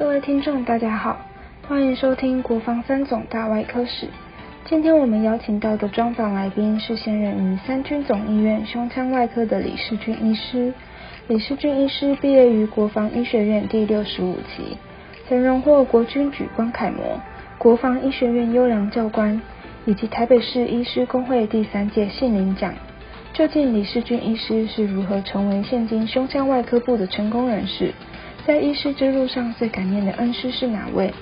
各位听众，大家好，欢迎收听国防三总大外科史。今天我们邀请到的专访来宾是现任于三军总医院胸腔外科的李世军医师。李世军医师毕业于国防医学院第六十五期，曾荣获国军举光楷模、国防医学院优良教官，以及台北市医师工会第三届信领奖。究竟李世军医师是如何成为现今胸腔外科部的成功人士？在医师之路上最感念的恩师是哪位？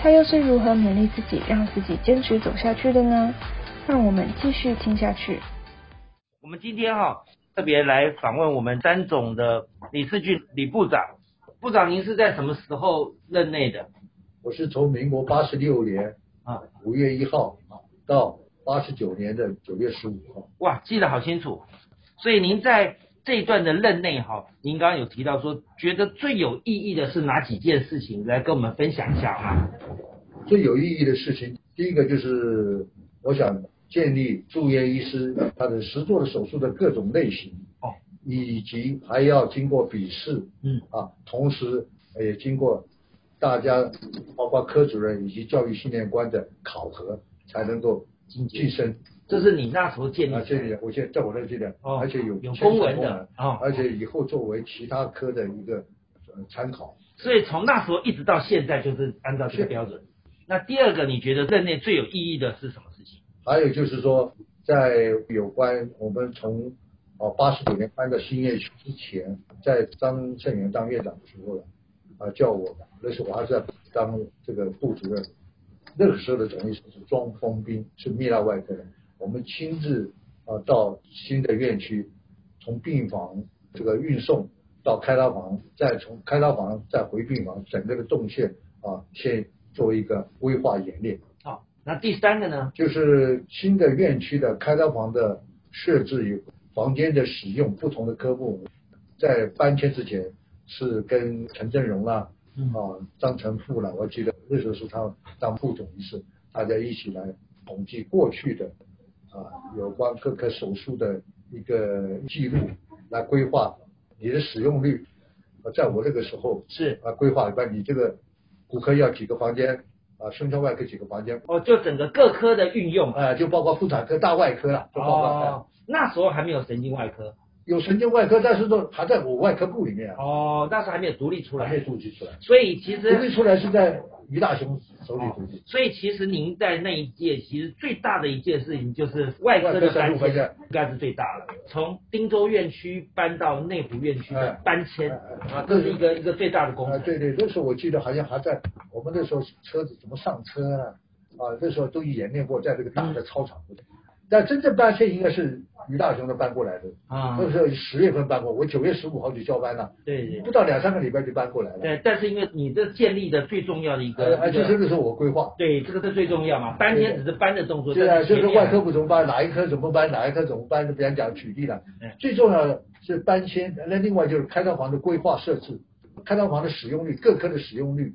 他又是如何勉励自己，让自己坚持走下去的呢？让我们继续听下去。我们今天哈特别来访问我们三总的李世俊李部长。部长，您是在什么时候任内的？我是从民国八十六年啊五月一号到八十九年的九月十五号。哇，记得好清楚。所以您在这一段的任内哈，您刚刚有提到说，觉得最有意义的是哪几件事情？来跟我们分享一下哈。最有意义的事情，第一个就是我想建立住院医师他的实做的手术的各种类型哦，以及还要经过笔试，嗯啊，同时也经过大家包括科主任以及教育训练官的考核，才能够晋升。这是你那时候建立啊，的这里我现在在我这这里，哦而且有有公文的而且以后作为其他科的一个呃参考。所以从那时候一直到现在，就是按照这个标准。那第二个，你觉得任内最有意义的是什么事情？还有就是说，在有关我们从哦八十九年搬到新院区之前，在张胜元当院长的时候呢，啊叫我，那时候我还是在当这个部主任，那个时候的总医师是庄丰斌，是泌尿外科的，我们亲自啊到新的院区，从病房这个运送到开刀房，再从开刀房再回病房，整个的动线啊先做一个规划演练。好，那第三个呢？就是新的院区的开刀房的设置与房间的使用，不同的科目，在搬迁之前是跟陈振荣啦、嗯啊张成富啦，我记得那时候是他当副总医师，大家一起来统计过去的啊有关各科手术的一个记录，来规划你的使用率。呃在我那个时候是啊规划一般，你这个骨科要几个房间啊，胸腔外科几个房间，哦，就整个各科的运用。啊，就包括妇产科、大外科了，就包括、哦，那时候还没有神经外科。有神经外科，但是都还在我外科部里面啊，哦，那时候还没有独立出来还没来。独立出来。所以其实独立，出来是在于大雄手里独立。所以其实您在那一届，其实最大的一件事情就是外科的搬迁应该是最大的。从汀州院区搬到内湖院区的哎搬迁哎哎啊，这是一个一个最大的工啊，程。对对，那时候我记得好像还在我们那时候车子怎么上车呢？啊，那时候都演练过，在这个大的操场。但真正搬迁应该是于大雄都搬过来的，啊那，时候十月份搬过，我九月十五号就交班了，对对不到两三个礼拜就搬过来了。对，但是因为你这建立的最重要的一呃，个，而且一个这个是我规划。对，这个是最重要嘛，搬迁只是搬的动作，对啊，就是外科不怎么搬，哪一科怎么搬，哪一科怎么搬，就别人讲举例了嗯。最重要的是搬迁，那另外就是开刀房的规划设置，开刀房的使用率，各科的使用率。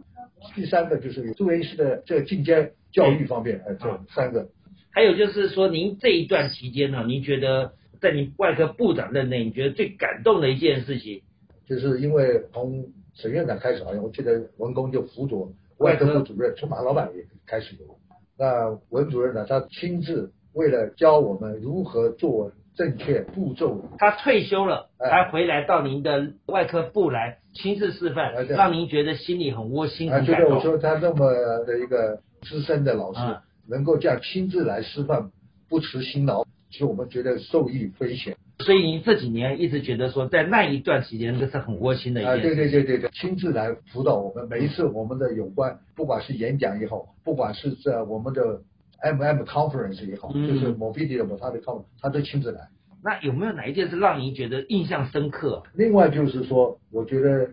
第三个就是住院医师的这个进阶教育方面，哎，这嗯三个。还有就是说，您这一段期间呢，您觉得在您外科部长任内，你觉得最感动的一件事情？就是因为从沈院长开始，好像我记得文工就辅佐外科部主任，从马老板也开始有。那文主任呢，他亲自为了教我们如何做正确步骤，他退休了，哎还回来到您的外科部来亲自示范哎，让您觉得心里很窝心、啊，觉得我很感动。说他那么的一个资深的老师，嗯能够这样亲自来示范，不辞辛劳，其实我们觉得受益匪浅。所以您这几年一直觉得说，在那一段时间，这是很窝心的一啊，件事。对对对对对，亲自来辅导我们，每一次我们的有关，不管是演讲也好，不管是在我们的 MM conference 也好，嗯就是 mobility 的他的 conference，他都亲自来。那有没有哪一件事让您觉得印象深刻？另外就是说，我觉得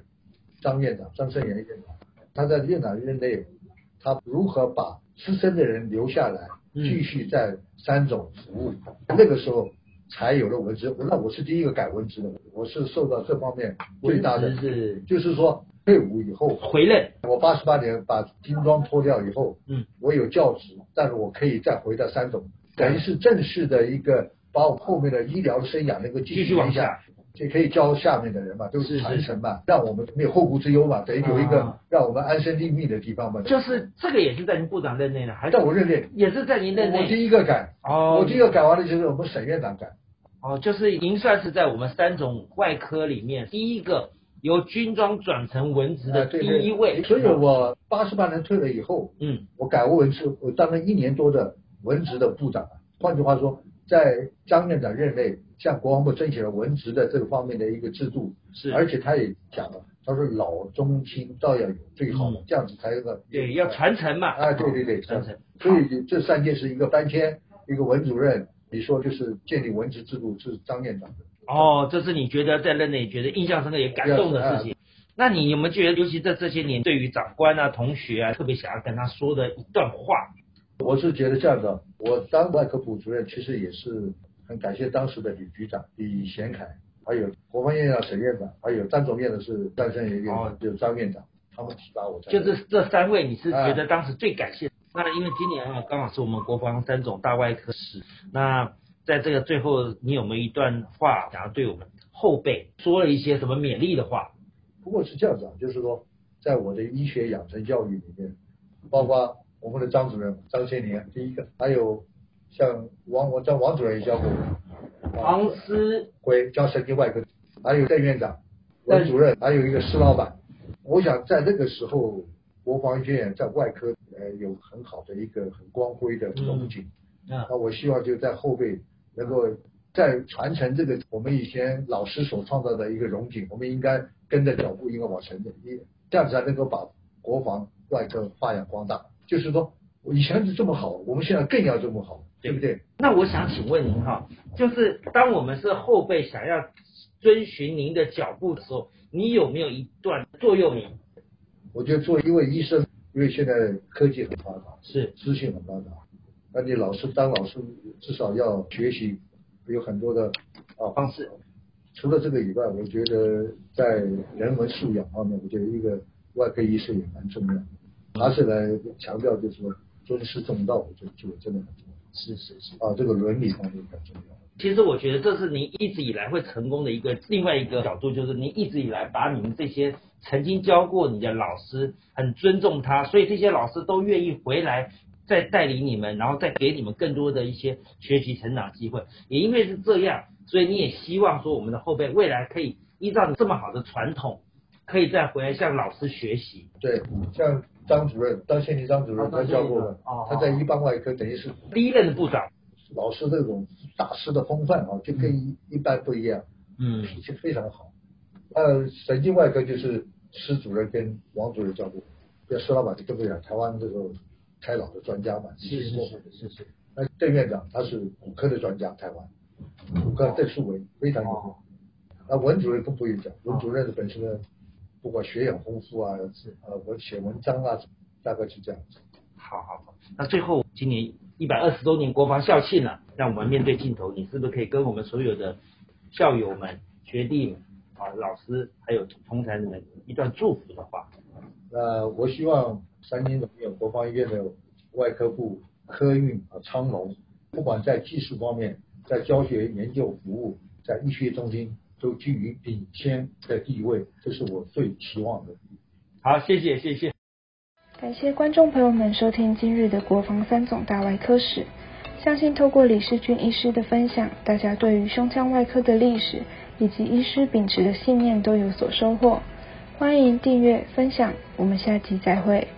张院长张胜元院长，他在院长任内，他如何把资深的人留下来，嗯继续在三种服务，那个时候才有了文职。那我是第一个改文职的，我是受到这方面最大的就是说退伍以后，回来，我八十八年把军装脱掉以后，嗯，我有教职，但是我可以再回到三种，等于是正式的一个把我后面的医疗生涯能够继继续往下。也可以教下面的人嘛，都是是传承嘛，让我们没有后顾之忧嘛，等于有一啊个让我们安身立命的地方嘛。就是这个也是在您部长任内呢，还是在我任内，也是在您任内我？第一个改，哦，我第一个改完了就是我们沈院长改。哦，就是您算是在我们三种外科里面第一个由军装转成文职的第一位。对所以我八十八年退了以后，嗯，我改为文职，我当了一年多的文职的部长。换句话说，在张院长任内，向国防部争取了文职的这个方面的一个制度，是，而且他也讲了，他说老中青都要有最好的，嗯这样子才有个对要传承嘛。啊，对对对，传承。所以这三件是，一个搬迁，一个文主任，你说就是建立文职制度是张院长的。哦，这是你觉得在任内觉得印象深刻也感动的事情。那你有没有觉得，尤其在这些年，对于长官啊、同学啊，特别想要跟他说的一段话？我是觉得这样的，我当外科部主任，其实也是很感谢当时的李局长李贤凯，还有国防院长沈院长，还有张总院的是张生院长，就张院长，他们提拔我。就是这三位，你是觉得当时最感谢？那因为今年啊，刚好是我们国防三种大外科史，那在这个最后，你有没有一段话想要对我们后辈说了一些什么勉励的话？不过是这样子啊，就是说，在我的医学养成教育里面，包括我们的张主任张先年第一个，还有像王我叫王主任也教过我，啊王思辉教神经外科，还有邓院长、文主任，还有一个施老板。我想在那个时候，国防医学院在外科呃有很好的一个很光辉的荣景。啊那我希望就在后辈能够再传承这个我们以前老师所创造的一个荣景，我们应该跟着脚步应该往前走，一这样子才能够把国防外科发扬光大。就是说，以前是这么好，我们现在更要这么好，对不对？那我想请问您哈，就是当我们是后辈想要遵循您的脚步的时候，你有没有一段座右铭？我觉得作为一位医生，因为现在科技很发达，是资讯很发达，那你老师当老师至少要学习，有很多的啊方式。除了这个以外，我觉得在人文素养方面，我觉得一个外科医生也蛮重要的。还是来强调就是说尊师重道，我觉得这个真的很重要是是是。啊，这个伦理方面很重要。其实我觉得这是您一直以来会成功的一个另外一个角度，就是您一直以来把你们这些曾经教过你的老师很尊重他，所以这些老师都愿意回来再带领你们，然后再给你们更多的一些学习成长机会。也因为是这样，所以你也希望说我们的后辈未来可以依照你这么好的传统，可以再回来向老师学习。对，像张主任，当县级张主任哦他教过张宪林哦我，他在一般外科等于是第一任的部长，老师这种大师的风范啊，就跟一一般不一样，嗯。脾气非常好。呃，神经外科就是施主任跟王主任教过，跟施老板就更不一样，台湾这个开脑的专家嘛，是是你听过是是是，那邓院长他是骨科的专家，台湾骨科邓树伟非常有名。那文主任更不用讲，文主任的本身呢，不管学养丰富啊，是呃，我写文章啊，大概是这样子。好好好，那最后今年一百二十周年国防校庆了，让我们面对镜头，你是不是可以跟我们所有的校友们、学弟们啊、老师还有同才们一段祝福的话？那我希望三军总院国防医院的外科部科运啊昌隆，不管在技术方面，在教学研究服务，在医学中心都居于领先的地位，这是我最期望的。好，谢谢谢谢。感谢观众朋友们收听今日的国防三总大外科史。相信透过李世军医师的分享，大家对于胸腔外科的历史以及医师秉持的信念都有所收获。欢迎订阅分享，我们下集再会。